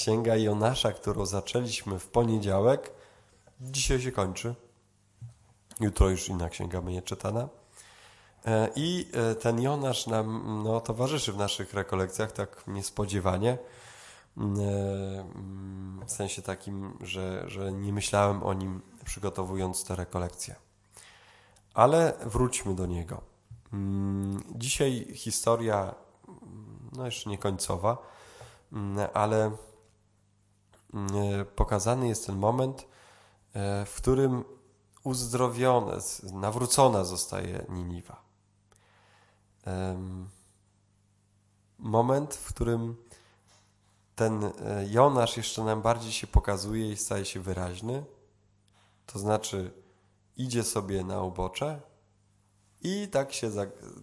Księga Jonasza, którą zaczęliśmy w poniedziałek, dzisiaj się kończy. Jutro już inna księga będzie czytana. E, I e, ten Jonasz nam no, towarzyszy w naszych rekolekcjach tak niespodziewanie. Mm, e, mm, w sensie takim, że, że nie myślałem o nim przygotowując te rekolekcje. Ale wróćmy do niego. Mm, dzisiaj historia, no jeszcze nie końcowa, ale pokazany jest ten moment, w którym uzdrowione, nawrócona zostaje Niniwa. Moment, w którym ten e, Jonasz jeszcze nam bardziej się pokazuje i staje się wyraźny, to znaczy idzie sobie na ubocze i tak się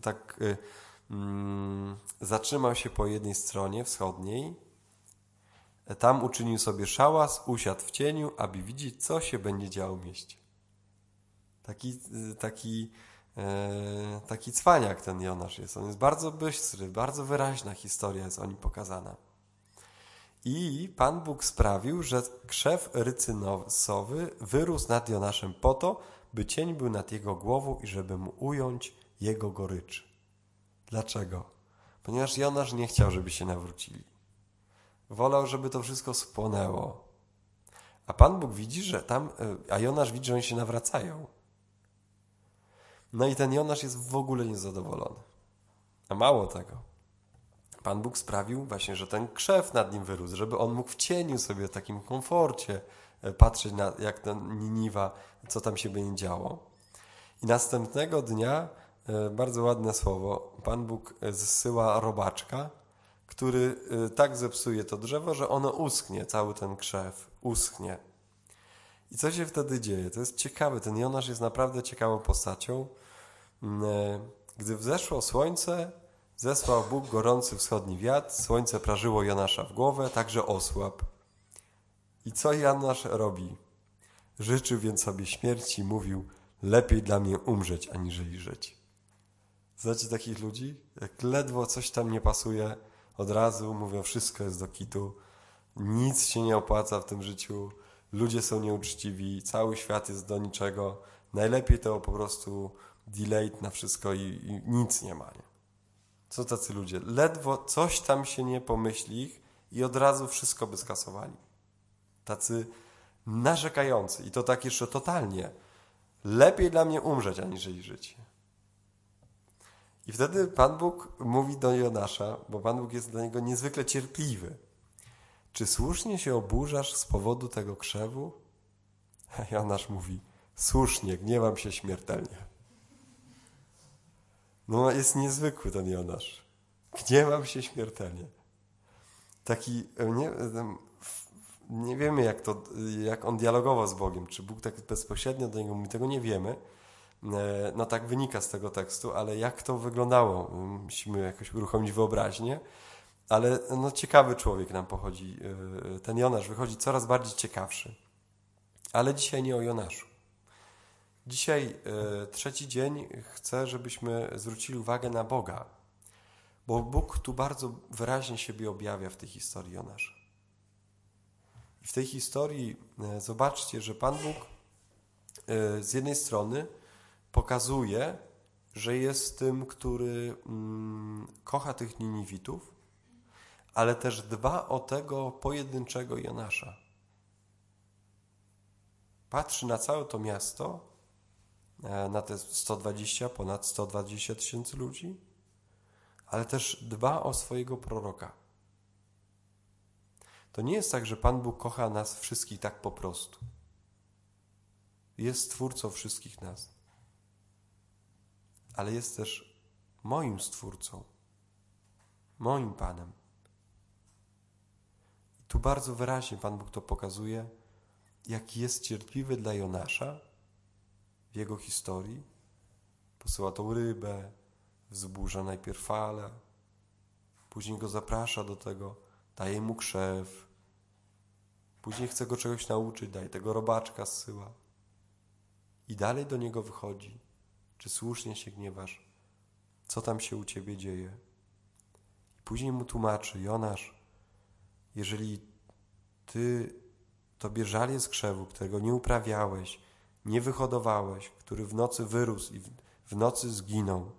tak, mm, zatrzymał się po jednej stronie wschodniej. Tam uczynił sobie szałas, usiadł w cieniu, aby widzieć, co się będzie działo w mieście. Taki, taki, e, taki cwaniak ten Jonasz jest. On jest bardzo bystry, bardzo wyraźna historia jest o nim pokazana. I Pan Bóg sprawił, że krzew rycynosowy wyrósł nad Jonaszem po to, by cień był nad jego głową i żeby mu ująć jego goryczy. Dlaczego? Ponieważ Jonasz nie chciał, żeby się nawrócili. Wolał, żeby to wszystko spłonęło. A Pan Bóg widzi, że tam, e, a Jonasz widzi, że oni się nawracają. No i ten Jonasz jest w ogóle niezadowolony. A mało tego. Pan Bóg sprawił właśnie, że ten krzew nad nim wyrósł, żeby on mógł w cieniu sobie, w takim komforcie e, patrzeć na jak ten Niniwa, co tam się będzie działo. I następnego dnia, e, bardzo ładne słowo, Pan Bóg zsyła robaczka, który tak zepsuje to drzewo, że ono uschnie, cały ten krzew uschnie. I co się wtedy dzieje? To jest ciekawe. Ten Jonasz jest naprawdę ciekawą postacią. Mm, gdy wzeszło słońce, Zesłał Bóg gorący wschodni wiatr, słońce prażyło Jonasza w głowę, także osłab. I co Jonasz robi? Życzył więc sobie śmierci, mówił, lepiej dla mnie umrzeć, aniżeli żyć. Znacie takich ludzi? Jak ledwo coś tam nie pasuje, od razu mówią, wszystko jest do kitu, nic się nie opłaca w tym życiu, ludzie są nieuczciwi, cały świat jest do niczego, najlepiej to po prostu delay na wszystko i, i nic nie ma. Nie? Co tacy ludzie? Ledwo coś tam się nie pomyśli ich i od razu wszystko by skasowali. Tacy narzekający i to tak jeszcze totalnie. Lepiej dla mnie umrzeć, aniżeli żyć. I wtedy Pan Bóg mówi do Jonasza, bo Pan Bóg jest dla niego niezwykle cierpliwy. Czy słusznie się oburzasz z powodu tego krzewu? A Jonasz mówi, słusznie, gniewam się śmiertelnie. No jest niezwykły ten Jonasz. Gniewam się śmiertelnie. Taki, e, nie, e, nie wiemy jak, to, jak on dialogował z Bogiem, czy Bóg tak bezpośrednio do niego mówi, tego nie wiemy. E, no tak wynika z tego tekstu, ale jak to wyglądało? Musimy jakoś uruchomić wyobraźnię. Ale no ciekawy człowiek nam pochodzi. Ten Jonasz wychodzi coraz bardziej ciekawszy. Ale dzisiaj nie o Jonaszu. Dzisiaj, e, trzeci dzień, chcę, żebyśmy zwrócili uwagę na Boga, bo Bóg tu bardzo wyraźnie siebie objawia w tej historii Jonasza. W tej historii e, zobaczcie, że Pan Bóg e, z jednej strony pokazuje, że jest tym, który mm, kocha tych Niniwitów, ale też dba o tego pojedynczego Jonasza. Patrzy na całe to miasto E, na te 120, ponad 120 tysięcy ludzi, ale też dba o swojego proroka. To nie jest tak, że Pan Bóg kocha nas wszystkich tak po prostu. Jest Stwórcą wszystkich nas, ale jest też moim Stwórcą, moim Panem. I tu bardzo wyraźnie Pan Bóg to pokazuje, jaki jest cierpliwy dla Jonasza, jego historii. Posyła tą rybę, wzburza najpierw fale, później go zaprasza do tego, daje mu krzew, później chce go czegoś nauczyć, daje tego robaczka zsyła. I dalej do niego wychodzi. Czy słusznie się gniewasz? Co tam się u ciebie dzieje? I później mu tłumaczy, Jonasz, jeżeli ty tobie żal jest krzewu, którego nie uprawiałeś, nie wyhodowałeś, który w nocy wyrósł i w, nocy zginął.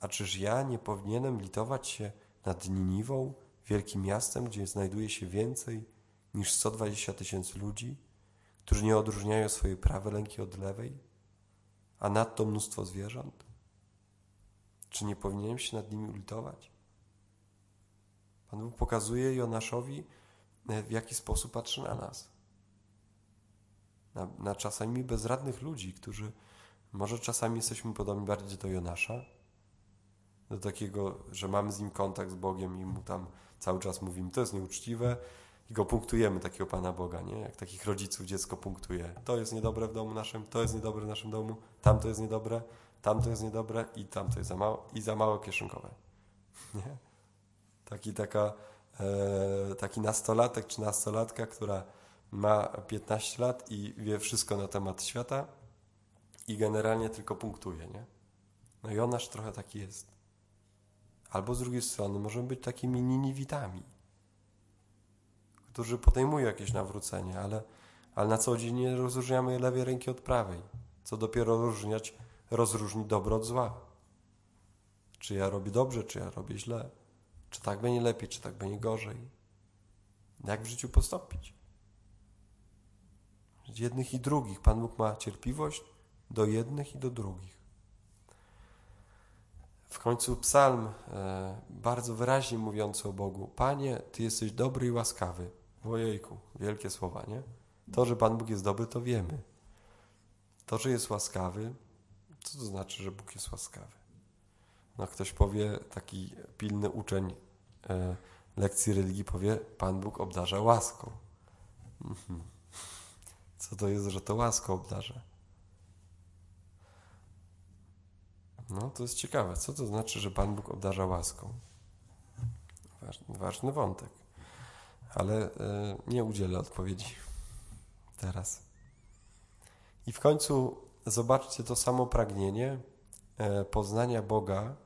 A czyż ja nie powinienem litować się nad Niniwą, wielkim miastem, gdzie znajduje się więcej niż 120 tysięcy ludzi, którzy nie odróżniają swojej prawej ręki od lewej, a nadto mnóstwo zwierząt? Czy nie powinienem się nad nimi ulitować? Pan Bóg pokazuje Jonaszowi, e, w jaki sposób patrzy na nas. Na, na czasami bezradnych ludzi, którzy może czasami jesteśmy podobni bardziej do Jonasza, do takiego, że mamy z nim kontakt z Bogiem i mu tam cały czas mówimy, to jest nieuczciwe i go punktujemy, takiego Pana Boga, nie? Jak takich rodziców dziecko punktuje. To jest niedobre w domu naszym, to jest niedobre w naszym domu, tam to jest niedobre, tam to jest niedobre i tam to jest za mało i za mało kieszonkowe. Nie? Taki, taka, e, taki nastolatek czy nastolatka, która ma 15 lat i wie wszystko na temat świata i generalnie tylko punktuje, nie? No Jonasz trochę taki jest. Albo z drugiej strony możemy być takimi niniwitami, którzy podejmują jakieś nawrócenie, ale, ale na co dzień nie rozróżniamy lewej ręki od prawej. Co dopiero rozróżniać, rozróżnić dobro od zła. Czy ja robię dobrze, czy ja robię źle. Czy tak będzie lepiej, czy tak będzie gorzej. Jak w życiu postąpić? Jednych i drugich. Pan Bóg ma cierpliwość do jednych i do drugich. W końcu psalm e, bardzo wyraźnie mówiący o Bogu. Panie, Ty jesteś dobry i łaskawy. Ojejku, wielkie słowa, nie? To, że Pan Bóg jest dobry, to wiemy. To, że jest łaskawy, co to znaczy, że Bóg jest łaskawy? No ktoś powie, taki pilny uczeń e, lekcji religii powie, Pan Bóg obdarza łaską. Mhm. Co to jest, że to łaską obdarza? No, to jest ciekawe. Co to znaczy, że Pan Bóg obdarza łaską? Ważny, ważny wątek. Ale y, nie udzielę odpowiedzi teraz. I w końcu zobaczcie to samo pragnienie y, poznania Boga,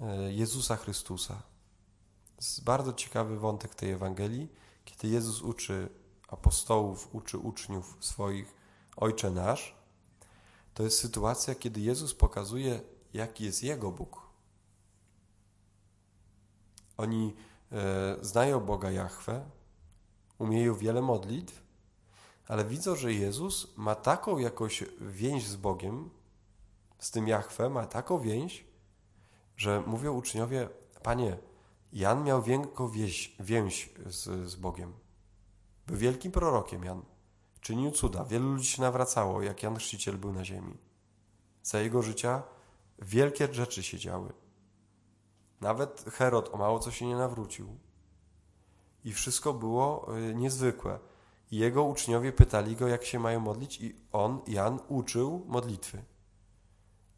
y, Jezusa Chrystusa. To jest bardzo ciekawy wątek tej Ewangelii, kiedy Jezus uczy apostołów, uczy uczniów swoich Ojcze Nasz, to jest sytuacja, kiedy Jezus pokazuje, jaki jest Jego Bóg. Oni e, znają Boga Jahwe, umieją wiele modlitw, ale widzą, że Jezus ma taką jakoś więź z Bogiem, z tym Jahwe, ma taką więź, że mówią uczniowie, Panie, Jan miał wielką więź, więź z, z Bogiem. Był wielkim prorokiem Jan. Czynił cuda. Wielu ludzi się nawracało, jak Jan Chrzciciel był na ziemi. Za jego życia wielkie rzeczy się działy. Nawet Herod o mało co się nie nawrócił. I wszystko było y, niezwykłe. I jego uczniowie pytali go, jak się mają modlić, i on, Jan, uczył modlitwy.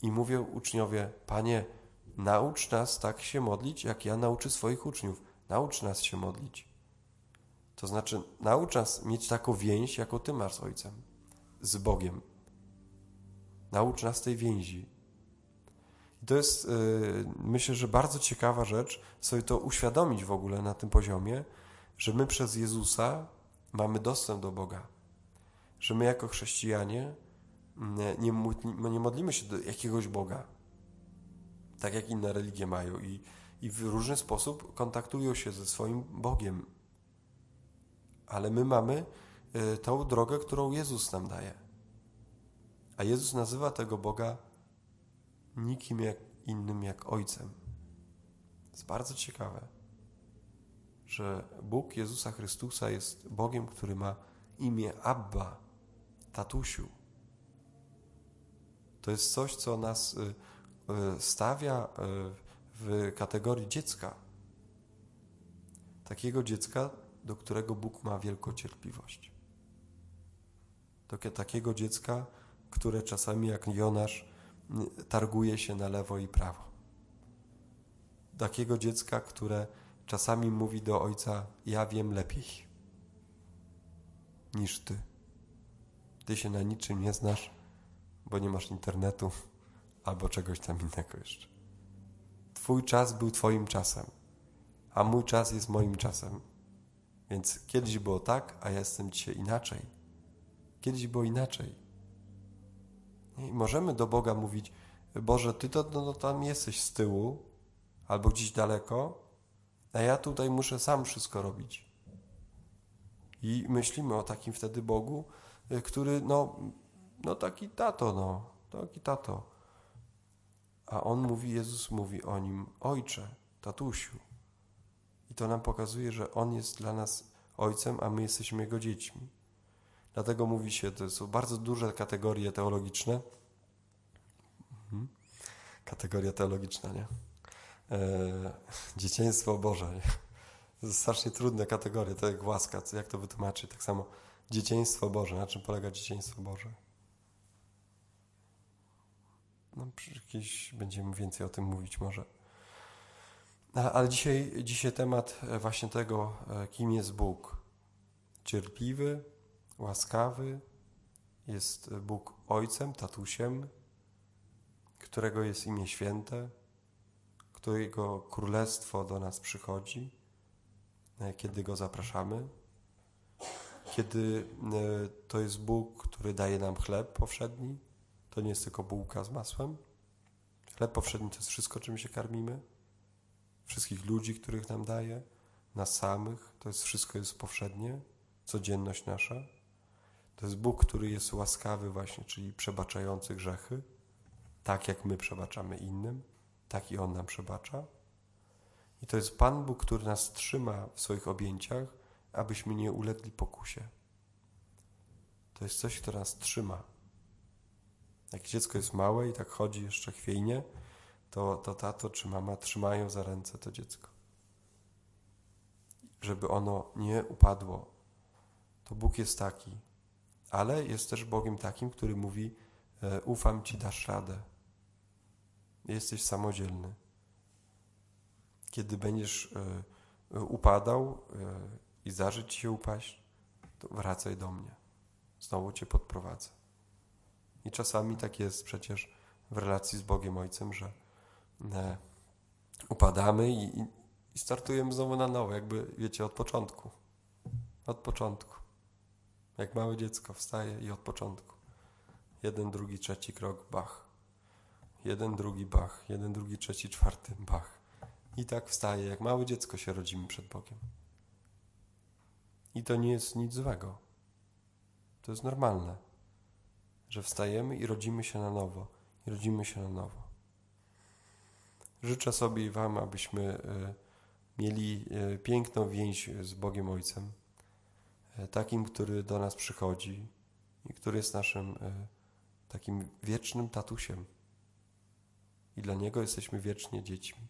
I mówią uczniowie: Panie, naucz nas tak się modlić, jak ja nauczę swoich uczniów. Naucz nas się modlić. To znaczy, naucz nas mieć taką więź, jaką Ty masz z Ojcem, z Bogiem. Naucz nas tej więzi. I to jest, yy, myślę, że bardzo ciekawa rzecz, sobie to uświadomić w ogóle na tym poziomie, że my przez Jezusa mamy dostęp do Boga. Że my jako chrześcijanie mm, nie, nie, nie modlimy się do jakiegoś Boga, tak jak inne religie mają i, i w różny sposób kontaktują się ze swoim Bogiem, ale my mamy y, tą drogę, którą Jezus nam daje. A Jezus nazywa tego Boga nikim jak innym jak Ojcem. To jest bardzo ciekawe, że Bóg Jezusa Chrystusa jest Bogiem, który ma imię Abba, tatusiu. To jest coś, co nas y, y, stawia w kategorii dziecka. Takiego dziecka, do którego Bóg ma wielką cierpliwość. Takiego dziecka, które czasami jak Jonasz targuje się na lewo i prawo. Takiego dziecka, które czasami mówi do ojca: Ja wiem lepiej niż ty. Ty się na niczym nie znasz, bo nie masz internetu albo czegoś tam innego jeszcze. Twój czas był Twoim czasem, a mój czas jest moim czasem. Więc kiedyś było tak, a ja jestem dzisiaj inaczej. Kiedyś było inaczej. I możemy do Boga mówić, Boże, Ty to no, no, tam jesteś z tyłu, albo gdzieś daleko, a ja tutaj muszę sam wszystko robić. I myślimy o takim wtedy Bogu, y, który, no, no taki tato, no, taki tato. A on mówi, Jezus mówi o nim, ojcze, tatusiu. I to nam pokazuje, że on jest dla nas ojcem, a my jesteśmy jego dziećmi. Dlatego mówi się, to są bardzo duże kategorie teologiczne. Mhm. Kategoria teologiczna, nie? E, dzieciństwo Boże. Nie? To jest strasznie trudne kategorie, to jak łaska, jak to wytłumaczyć? Tak samo dzieciństwo Boże. Na czym polega dzieciństwo Boże? No, jakieś będziemy więcej o tym mówić może. Ale dzisiaj, dzisiaj temat e, właśnie tego, e, kim jest Bóg. Cierpliwy, łaskawy, jest Bóg Ojcem, tatusiem, którego jest imię święte, którego królestwo do nas przychodzi, e, kiedy go zapraszamy, kiedy to jest Bóg, który daje nam chleb powszedni, to nie jest tylko bułka z masłem. Chleb powszedni to jest wszystko, czym się karmimy. Wszystkich ludzi, których nam daje, nas samych, to jest wszystko jest powszednie, codzienność nasza. To jest Bóg, który jest łaskawy właśnie, czyli przebaczający grzechy, tak jak my przebaczamy innym, tak i On nam przebacza. I to jest Pan Bóg, który nas trzyma w swoich objęciach, abyśmy nie ulegli pokusie. To jest coś, które nas trzyma. Jak dziecko jest małe i tak chodzi jeszcze chwiejnie, to, to tato czy mama trzymają za ręce to dziecko. Żeby ono nie upadło. To Bóg jest taki. Ale jest też Bogiem takim, który mówi: e, Ufam ci, dasz radę. Jesteś samodzielny. Kiedy będziesz e, upadał e, i zdarzy ci się upaść, to wracaj do mnie. Znowu cię podprowadzę. I czasami tak jest przecież w relacji z Bogiem Ojcem, że upadamy i, i startujemy znowu na nowo, jakby wiecie, od początku. Od początku. Jak małe dziecko wstaje i od początku. Jeden, drugi, trzeci krok, bach. Jeden, drugi, bach. Jeden, drugi, trzeci, czwarty, bach. I tak wstaje, jak małe dziecko się rodzimy przed Bogiem. I to nie jest nic złego. To jest normalne że wstajemy i rodzimy się na nowo, i rodzimy się na nowo. Życzę sobie i Wam, abyśmy e, mieli e, piękną więź z Bogiem Ojcem, takim, który do nas przychodzi i który jest naszym takim wiecznym tatusiem. I dla Niego jesteśmy wiecznie dziećmi,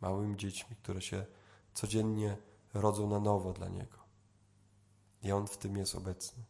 małymi dziećmi, które się codziennie rodzą na nowo dla Niego. I On w tym jest obecny.